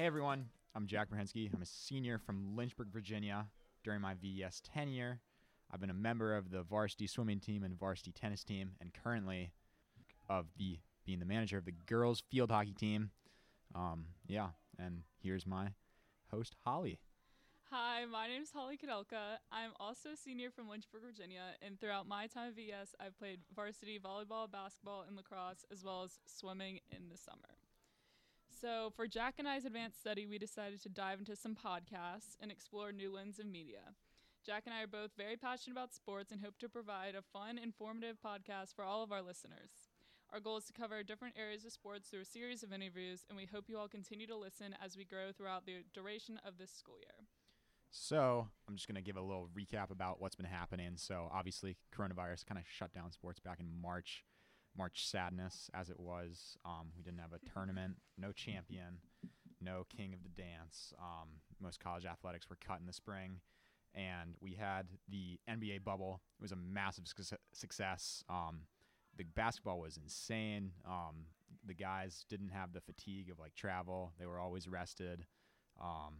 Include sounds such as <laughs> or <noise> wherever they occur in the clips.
Hey everyone, I'm Jack Brahensky. I'm a senior from Lynchburg, Virginia. During my VES tenure, I've been a member of the varsity swimming team and varsity tennis team, and currently of the being the manager of the girls field hockey team. Um, yeah, and here's my host Holly. Hi, my name is Holly Kadelka. I'm also a senior from Lynchburg, Virginia, and throughout my time at VES, I've played varsity volleyball, basketball, and lacrosse, as well as swimming in the summer. So, for Jack and I's advanced study, we decided to dive into some podcasts and explore new lens of media. Jack and I are both very passionate about sports and hope to provide a fun, informative podcast for all of our listeners. Our goal is to cover different areas of sports through a series of interviews, and we hope you all continue to listen as we grow throughout the duration of this school year. So I'm just gonna give a little recap about what's been happening. So obviously, coronavirus kind of shut down sports back in March. March sadness, as it was. Um, we didn't have a <laughs> tournament, no champion, no king of the dance. Um, most college athletics were cut in the spring, and we had the NBA bubble. It was a massive suc- success. Um, the basketball was insane. Um, the guys didn't have the fatigue of like travel; they were always rested. Um,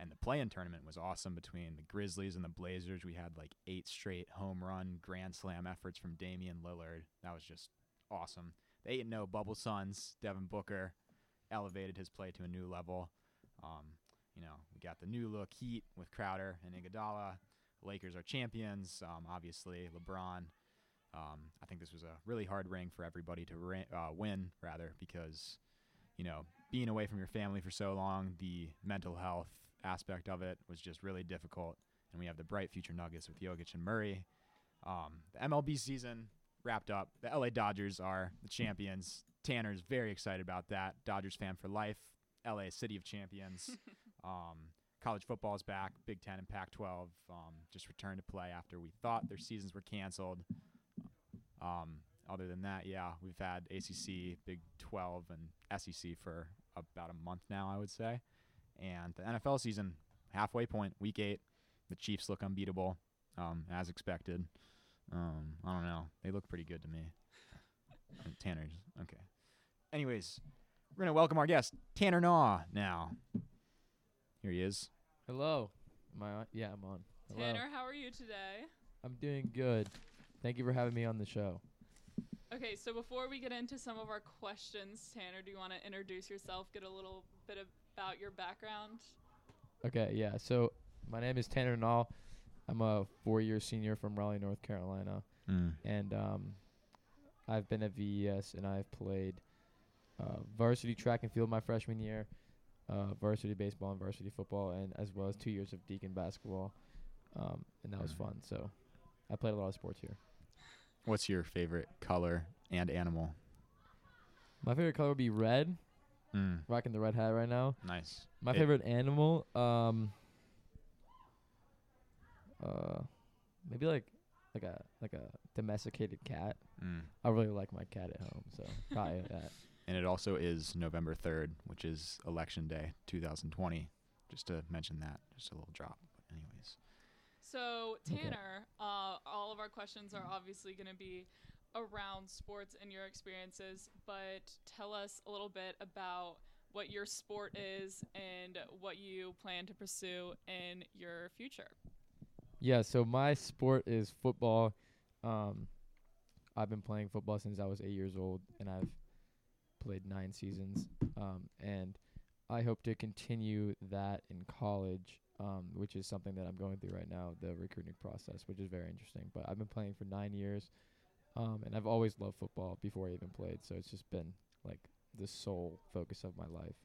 and the play-in tournament was awesome between the Grizzlies and the Blazers. We had like eight straight home run grand slam efforts from Damian Lillard. That was just awesome. The eight and no Bubble Suns, Devin Booker elevated his play to a new level. Um, you know, we got the new look Heat with Crowder and Iguodala. Lakers are champions. Um, obviously, LeBron. Um, I think this was a really hard ring for everybody to ra- uh, win, rather, because you know being away from your family for so long, the mental health aspect of it was just really difficult. And we have the bright future Nuggets with Jokic and Murray. Um, the MLB season wrapped up. The LA Dodgers are the champions. Tanner's very excited about that. Dodgers fan for life. LA City of Champions. <laughs> um, college football is back. Big Ten and Pac-12 um, just returned to play after we thought their seasons were canceled. Um, other than that, yeah, we've had ACC, Big 12, and SEC for about a month now, I would say. And the NFL season, halfway point, week eight. The Chiefs look unbeatable, um, as expected. Um, I don't know. They look pretty good to me. Uh, Tanner's okay. Anyways, we're gonna welcome our guest, Tanner Nau. Now, here he is. Hello. Am I on? Yeah, I'm on. Hello. Tanner, how are you today? I'm doing good. Thank you for having me on the show. Okay, so before we get into some of our questions, Tanner, do you want to introduce yourself, get a little bit about your background? Okay, yeah. So my name is Tanner Nau. I'm a four-year senior from Raleigh, North Carolina, Mm. and um, I've been at VES and I've played uh, varsity track and field my freshman year, uh, varsity baseball and varsity football, and as well as two years of Deacon basketball, um, and that was Mm. fun. So I played a lot of sports here. What's your favorite color and animal? My favorite color would be red. Mm. Rocking the red hat right now. Nice. My It- favorite animal, um, uh, maybe like like a like a domesticated cat. Mm. I really like my cat at home, so <laughs> probably that. And it also is November 3rd, which is Election Day 2020. Just to mention that, just a little drop. But anyways, So, Okay. Tanner, uh, all of our questions are obviously going to be around sports and your experiences, but tell us a little bit about what your sport is and what you plan to pursue in your future. Yeah, so my sport is football. Um, I've been playing football since I was eight years old, and I've played nine seasons. Um, and I hope to continue that in college, um, which is something that I'm going through right now, the recruiting process, which is very interesting. But I've been playing for nine years, um, and I've always loved football before I even played. So it's just been like the sole focus of my life.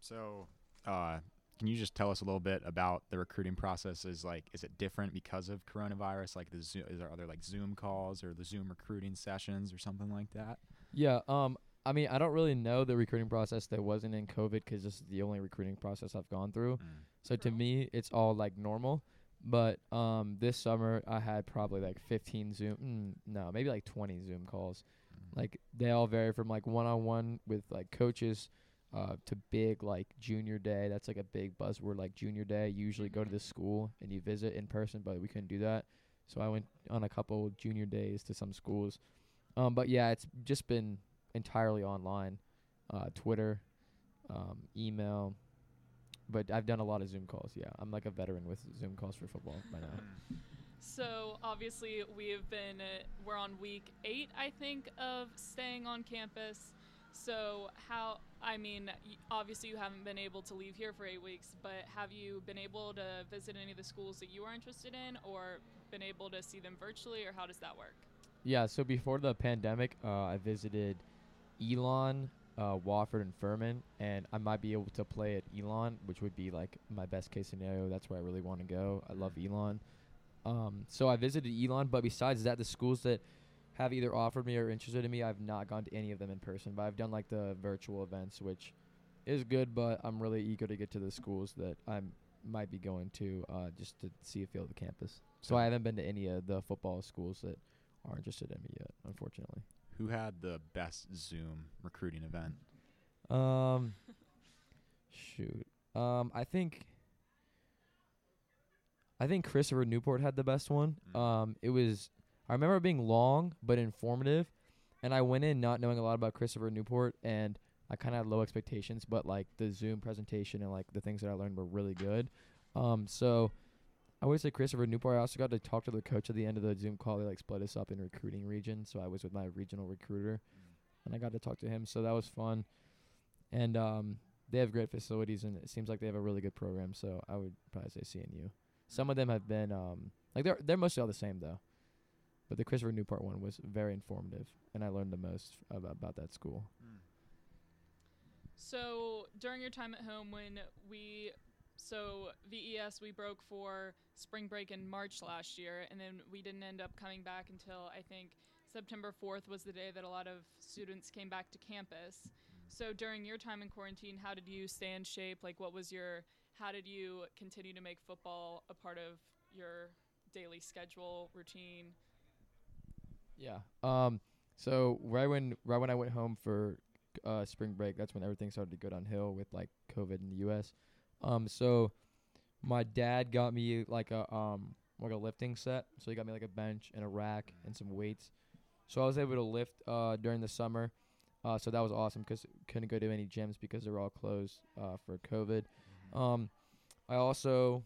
so uh, can you just tell us a little bit about the recruiting process? Is like, is it different because of coronavirus? Like, the Zoom, is there other like Zoom calls or the Zoom recruiting sessions or something like that? Yeah. Um. I mean, I don't really know the recruiting process that wasn't in COVID 'cause this is the only recruiting process I've gone through. Mm. So to me, it's all like normal. But um, this summer I had probably like 15 Zoom. Mm, no, maybe like 20 Zoom calls. Mm. Like they all vary from like one-on-one with like coaches, uh, to big like junior day. That's like a big buzzword. Like junior day, you usually go to the school and you visit in person, but we couldn't do that. So I went on a couple junior days to some schools. Um, but yeah, it's just been entirely online, uh, Twitter, um, email, but I've done a lot of Zoom calls. Yeah, I'm like a veteran with Zoom calls for football by now. <laughs> So obviously we have been uh, we're on week eight, I think, of staying on campus. So how I mean, obviously you haven't been able to leave here for eight weeks, but have you been able to visit any of the schools that you are interested in, or been able to see them virtually, or how does that work? Yeah, so before the pandemic, uh, I visited Elon, uh, Wofford, and Furman, and I might be able to play at Elon, which would be like my best case scenario. That's where I really want to go. I love Elon. Um, so I visited Elon, but besides that, the schools that have either offered me or interested in me, I've not gone to any of them in person. But I've done like the virtual events, which is good. But I'm really eager to get to the schools that I might be going to, uh, just to see a feel of the campus. So I haven't been to any of the football schools that are interested in me yet, unfortunately. Who had the best Zoom recruiting event? Um, shoot. Um, I think. I think Christopher Newport had the best one. Mm. Um, it was. I remember it being long but informative, and I went in not knowing a lot about Christopher Newport, and I kind of had low expectations. But like the Zoom presentation and like the things that I learned were really good. Um, so I would say Christopher Newport. I also got to talk to the coach at the end of the Zoom call. They like split us up in recruiting region, so I was with my regional recruiter, and I got to talk to him. So that was fun, and um, they have great facilities, and it seems like they have a really good program. So I would probably say CNU. Some of them have been um, like they're they're mostly all the same though, but the Christopher Newport one was very informative, and I learned the most about about that school. So during your time at home, when we so VES we broke for spring break in March last year, and then we didn't end up coming back until I think September 4th was the day that a lot of students came back to campus. Mm. So during your time in quarantine, how did you stay in shape? Like, what was your how did you continue to make football a part of your daily schedule routine? Yeah. Um. So right when right when I went home for uh spring break, that's when everything started to go downhill with like COVID in the U.S. Um. So my dad got me like a um like a lifting set. So he got me like a bench and a rack and some weights. So I was able to lift uh during the summer. Uh, so that was awesome 'cause couldn't go to any gyms because they were all closed uh for COVID. Um, I also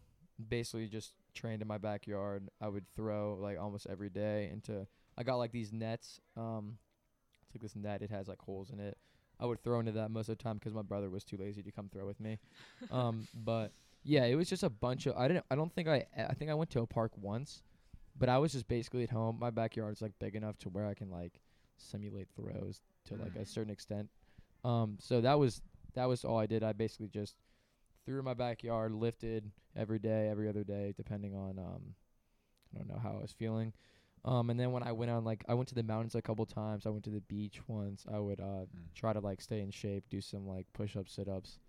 basically just trained in my backyard. I would throw like almost every day into. I got like these nets. Um, it's like this net. It has like holes in it. I would throw into that most of the time 'cause my brother was too lazy to come throw with me. <laughs> um, but yeah, it was just a bunch of. I didn't. I don't think I. I think I went to a park once, but I was just basically at home. My backyard's like big enough to where I can like simulate throws to like a Mhm. certain extent. Um, so that was that was all I did. I basically just threw in my backyard, lifted every day, every other day, depending on um, I don't know how I was feeling. Um, and then when I went on like I went to the mountains a couple times. I went to the beach once. I would uh Mm. try to like stay in shape, do some like push ups, sit ups,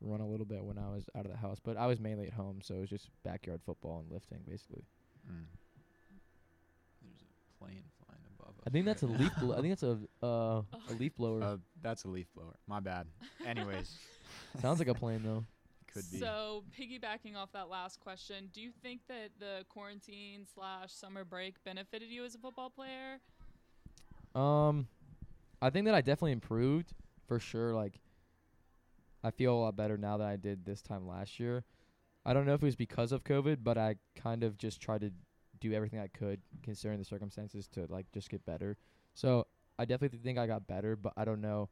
run a little bit when I was out of the house. But I was mainly at home, so it was just backyard football and lifting basically. Mm. There's a plane flying above us. I think that's a leaf. now. Blo- I think that's a <laughs> uh a leaf blower. Uh, that's a leaf blower. My bad. Anyways, <laughs> Sounds like a plane though. <laughs> could be. So, piggybacking off that last question, do you think that the quarantine slash summer break benefited you as a football player? Um, I think that I definitely improved for sure. Like, I feel a lot better now than I did this time last year. I don't know if it was because of COVID, but I kind of just tried to do everything I could considering the circumstances to like just get better. So I definitely think I got better, but I don't know.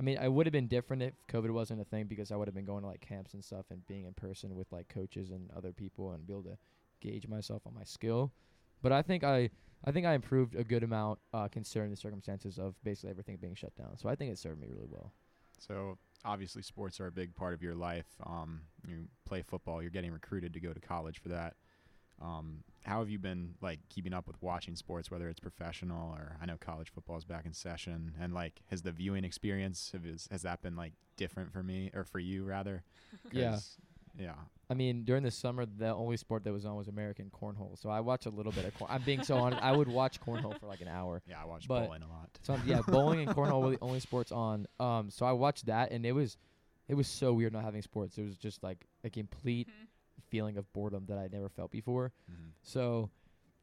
I mean, I would have been different if COVID wasn't a thing because I would have been going to like camps and stuff and being in person with like coaches and other people and be able to gauge myself on my skill. But I think I I think I improved a good amount uh, considering the circumstances of basically everything being shut down. So I think it served me really well. So obviously, sports are a big part of your life. Um, you play football. You're getting recruited to go to college for that. Um, how have you been like keeping up with watching sports, whether it's professional or I know college football is back in session, and like has the viewing experience have is, has that been like different for me or for you rather? <laughs> Yeah. 'Cause, yeah. I mean, during the summer, the only sport that was on was American cornhole. So I watched a little bit of. Cor- I'm being so honest. I would watch cornhole for like an hour. Yeah, I watch But- bowling a lot. So yeah, <laughs> bowling and cornhole were the only sports on. Um, so I watched that, and it was, it was so weird not having sports. It was just like a complete Mhm. Feeling of boredom that I never felt before. Mhm. So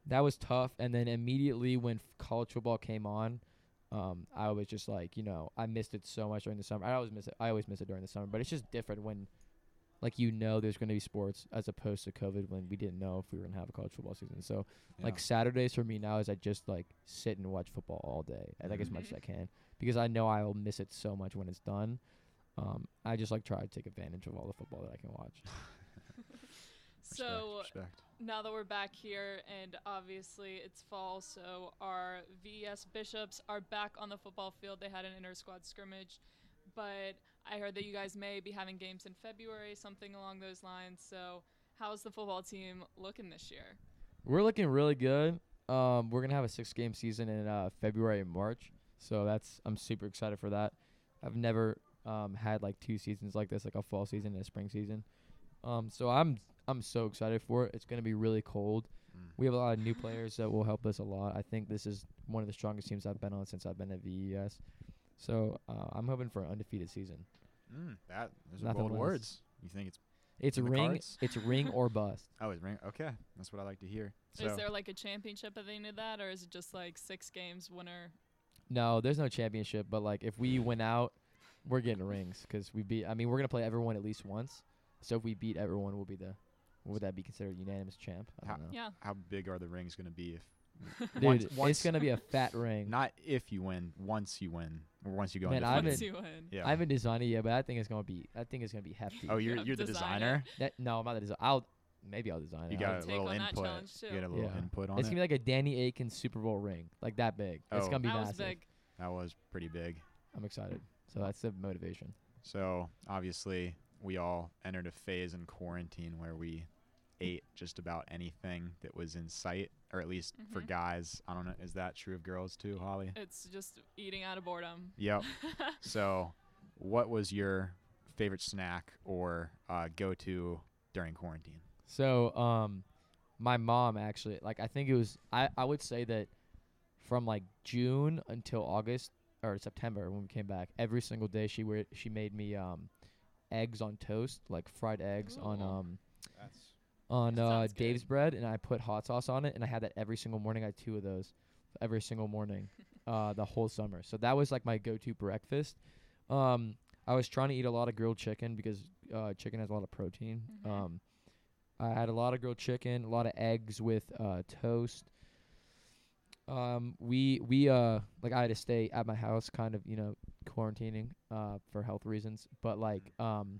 that was tough. And then immediately when f- college football came on, um, I was just like, you know, I missed it so much during the summer. I always miss it. I always miss it during the summer, but it's just different when like you know there's going to be sports as opposed to COVID when we didn't know if we were going to have a college football season. So like Saturdays for me now is I just like sit and watch football all day, I like as much as. I can because I know I'll miss it so much when it's done. Um, I just like try to take advantage of all the football that I can watch. <laughs> So respect, respect. now that we're back here, and obviously it's fall, so our VES Bishops are back on the football field. They had an inter squad scrimmage, but I heard that you guys may be having games in February, something along those lines. So, how's the football team looking this year? We're looking really good. Um, we're gonna have a six game season in uh, February and March, so that's I'm super excited for that. I've never um, had like two seasons like this, like a fall season and a spring season. Um, so I'm I'm so excited for it. It's gonna be really cold. Mm. We have a lot of new players that will help us a lot. I think this is one of the strongest teams I've been on since I've been at VES. So uh, I'm hoping for an undefeated season. Mm, that those are Nothing bold less. words. You think it's It's ring. cards? It's ring <laughs> or bust. oh, it's ring. Okay, that's what I like to hear. So is there like a championship at the end of that, or is it just like six games winner? No, there's no championship, but like if we win out, we're getting rings because we beat. I mean, we're gonna play everyone at least once. So if we beat everyone, we'll be the. Would that be considered unanimous champ? I don't know. Yeah. how big are the rings going to be if Dude, once, it's gonna be a fat ring. not if you win, once you win or once you go Man, undefeated. I haven't- Once you win. yeah. I haven't designed it yet, but I think it's gonna be. I think it's gonna be hefty. oh, you're Yeah, you're the designer. That, no, I'm not the designer. I'll maybe I'll design You it. I'll- got a little input. You too. got a little Yeah. input on It's it. gonna be like a Danny Aiken Super Bowl ring, like that big. It's Oh. gonna be that was big. that was pretty big. I'm excited. So that's the motivation. So obviously, we all entered a phase in quarantine where we ate just about anything that was in sight, or at least for Mhm. guys. I don't know. Is that true of girls too, Holly? It's just eating out of boredom. Yep. <laughs> so, what was your favorite snack or uh, go-to during quarantine? So, um, my mom actually, like, I think it was, I, I would say that from like June until August or September when we came back, every single day she were, she made me um, eggs on toast, like fried eggs on um That's on uh. Dave's bread, and I put hot sauce on it, and I had that every single morning. I had two of those every single morning, <laughs> uh, the whole summer. So that was like my go-to breakfast. Um, I was trying to eat a lot of grilled chicken because uh, chicken has a lot of protein. Mhm. Um, I had a lot of grilled chicken, a lot of eggs with uh, toast. Um, we we uh like I had to stay at my house, kind of you know quarantining uh for health reasons, but like um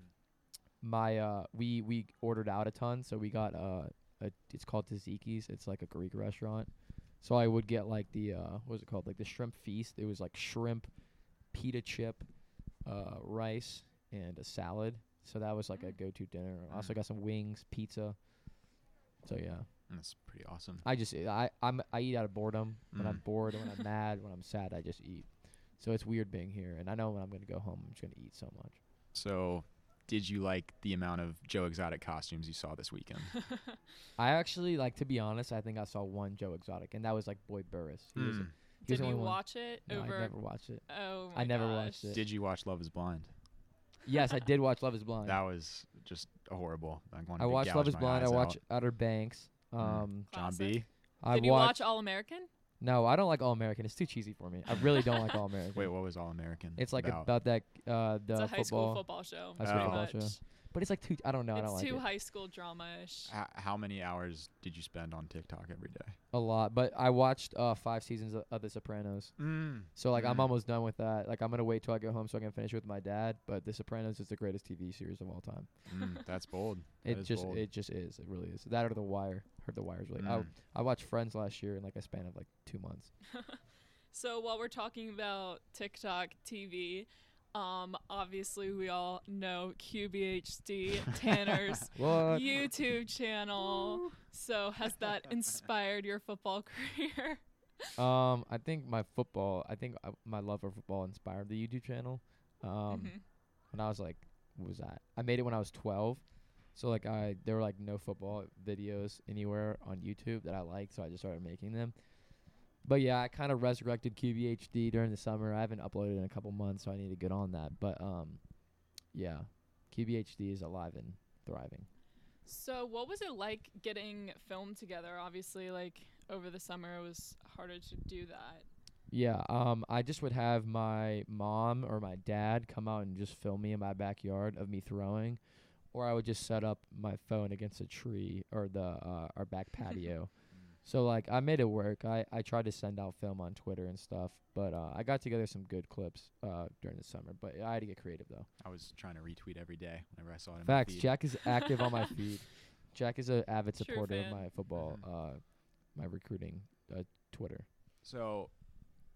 my uh we we ordered out a ton, so we got uh a, it's called Taziki's. It's like a Greek restaurant. So I would get like the uh what was it called? Like the shrimp feast. It was like shrimp, pita chip, uh rice and a salad. So that was like a Mm. go-to dinner. I also Mm. got some wings, pizza. So yeah, that's pretty awesome. I just I I'm I eat out of boredom. When I'm Mm. bored, when I'm <laughs> mad, when I'm sad, I just eat. So it's weird being here, and I know when I'm gonna go home, I'm just gonna eat so much. So, did you like the amount of Joe Exotic costumes you saw this weekend? <laughs> I actually like to be honest. I think I saw one Joe Exotic, and that was like Boyd Burris. He was, Hmm. he was Did the you only one. watch it No, over? I never watched it. Oh, I my never gosh. watched it. Did you watch Love Is Blind? Yes, I did watch Love Is Blind. That was just horrible. I, wanted I to watched gouge Love Is my Blind. I eyes watched out. Outer Banks. Mm. Um, John Classic. B. I Did you watched. watch All American? No, I don't like All American. It's too cheesy for me. I really don't like <laughs> All American. Wait, what was All American? It's like about? about, that uh the It's a high school football, football show. High school pretty football much. show. But it's like too. I don't know. I it's don't like too it high school drama-ish. H- how many hours did you spend on TikTok every day? a lot. But I watched uh five seasons of, of The Sopranos. Mm. So like I'm Mm. almost done with that. Like I'm gonna wait till I get home so I can finish with my dad. But The Sopranos is the greatest TV series of all time. Mm, that's <laughs> bold. That It is just bold. it just is. It really is. That or The Wire. Heard The Wire's really. Mm. I I watched Friends last year in like a span of like two months. <laughs> So while we're talking about TikTok TV, um, obviously we all know QBHD Tanner's <laughs> YouTube channel. So has that <laughs> inspired your football <laughs> career? Um, I think my football. I think uh, my love for football inspired the YouTube channel. Um, Mhm. when I was like, what was that? I made it when I was 12. So like I there were like no football videos anywhere on YouTube that I liked, so I just started making them. But yeah, I kind of resurrected QBHD during the summer. I haven't uploaded in a couple months, so I need to get on that. But um, yeah, QBHD is alive and thriving. So what was it like getting filmed together? Obviously, like over the summer, it was harder to do that. Yeah, um, I just would have my mom or my dad come out and just film me in my backyard of me throwing, or I would just set up my phone against a tree or the uh, our back patio. So like I made it work. I I tried to send out film on Twitter and stuff, but uh, I got together some good clips uh, during the summer. But I had to get creative though. I was trying to retweet every day whenever I saw it. In Facts. My feed. Jack is <laughs> active on my feed. Jack is an avid True supporter of my football, Mhm. uh, my recruiting uh, Twitter. So,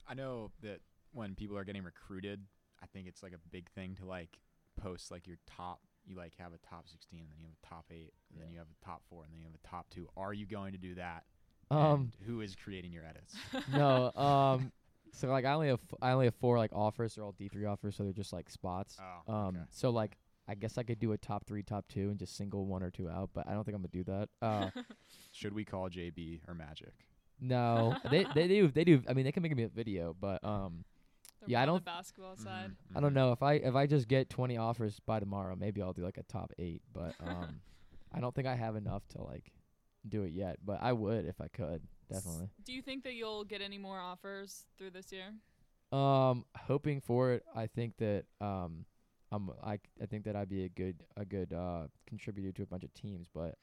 I know that when people are getting recruited, I think it's like a big thing to like post like your top. You like have a top 16, then you have a top eight, and then you have a top four, and then you have a top two. Are you going to do that? Um, And who is creating your edits? <laughs> no, um, so like I only have f- I only have four like offers. They're all D three offers, so they're just like spots. Oh, Um, okay. so like I guess I could do a top three, top two, and just single one or two out, but I don't think I'm gonna do that. <laughs> Uh, Should we call JB or Magic? no, <laughs> they they do they do. I mean, they can make me a video, but um, They're Yeah, I more on the don't- basketball side. Mhm, I don't know if I if I just get 20 offers by tomorrow, maybe I'll do like a top eight. But um, I don't think I have enough to like do it yet. But I would if I could, definitely. Do you think that you'll get any more offers through this year? Um, hoping for it. I think that um, I'm I I think that I'd be a good a good uh contributor to a bunch of teams, but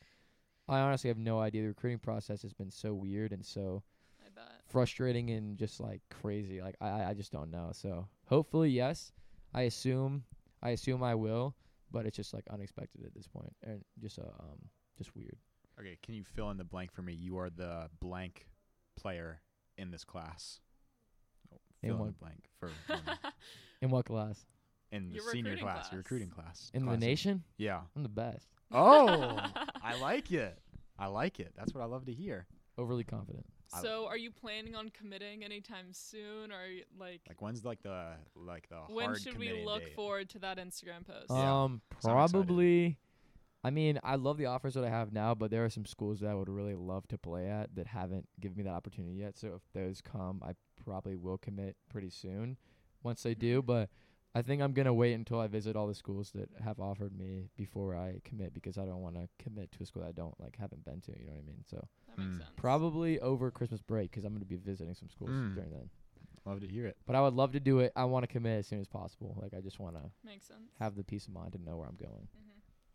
I honestly have no idea. The recruiting process has been so weird and so frustrating and just like crazy. Like I I just don't know. So hopefully yes. I assume I assume I will, but it's just like unexpected at this point and just uh, um just weird. Okay, can you fill in the blank for me? You are the blank player in this class. Oh, In Fill in, what- the blank for <laughs> In what class? in the Your senior class, class. your recruiting class. In the class of- nation? Yeah. I'm the best. Oh, <laughs> I like it. I like it. That's what I love to hear. Overly confident. I- so, are you planning on committing anytime soon, or are you, like, Like when's like the like the when hard should we look date? forward to that Instagram post? Yeah. Um, So probably. I mean, I love the offers that I have now, but there are some schools that I would really love to play at that haven't given me that opportunity yet. So if those come, I probably will commit pretty soon. Once they do, Mhm. but I think I'm gonna wait until I visit all the schools that have offered me before I commit because I don't want to commit to a school that I don't like haven't been to. You know what I mean? So that makes Mm. sense. probably over Christmas break because I'm gonna be visiting some schools Mm. during then. Love to hear it. But I would love to do it. I want to commit as soon as possible. Like I just want to have the peace of mind to know where I'm going. hmm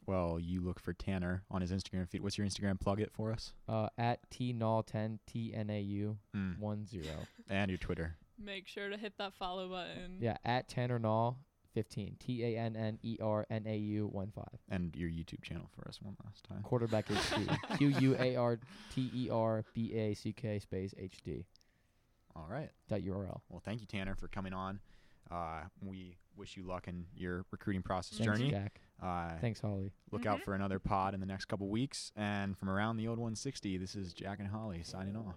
Well, you look for Tanner on his Instagram feed. What's your Instagram? Plug it for us. Uh, at T Nau ten T N A U Mm. one zero. And your Twitter. Make sure to hit that follow button. Yeah, at Tanner Nau fifteen T A N N E R N A U one five. And your YouTube channel for us one last time. Quarterback HD. <laughs> Q U A R T E R B A C K space H D. All right. Dot URL. Well, thank you, Tanner, for coming on. Uh, we wish you luck in your recruiting process. Thanks, journey. Jack. Uh, Thanks, Holly. Look out Mhm. for another pod in the next couple weeks. And from around the old 160, this is Jack and Holly signing off.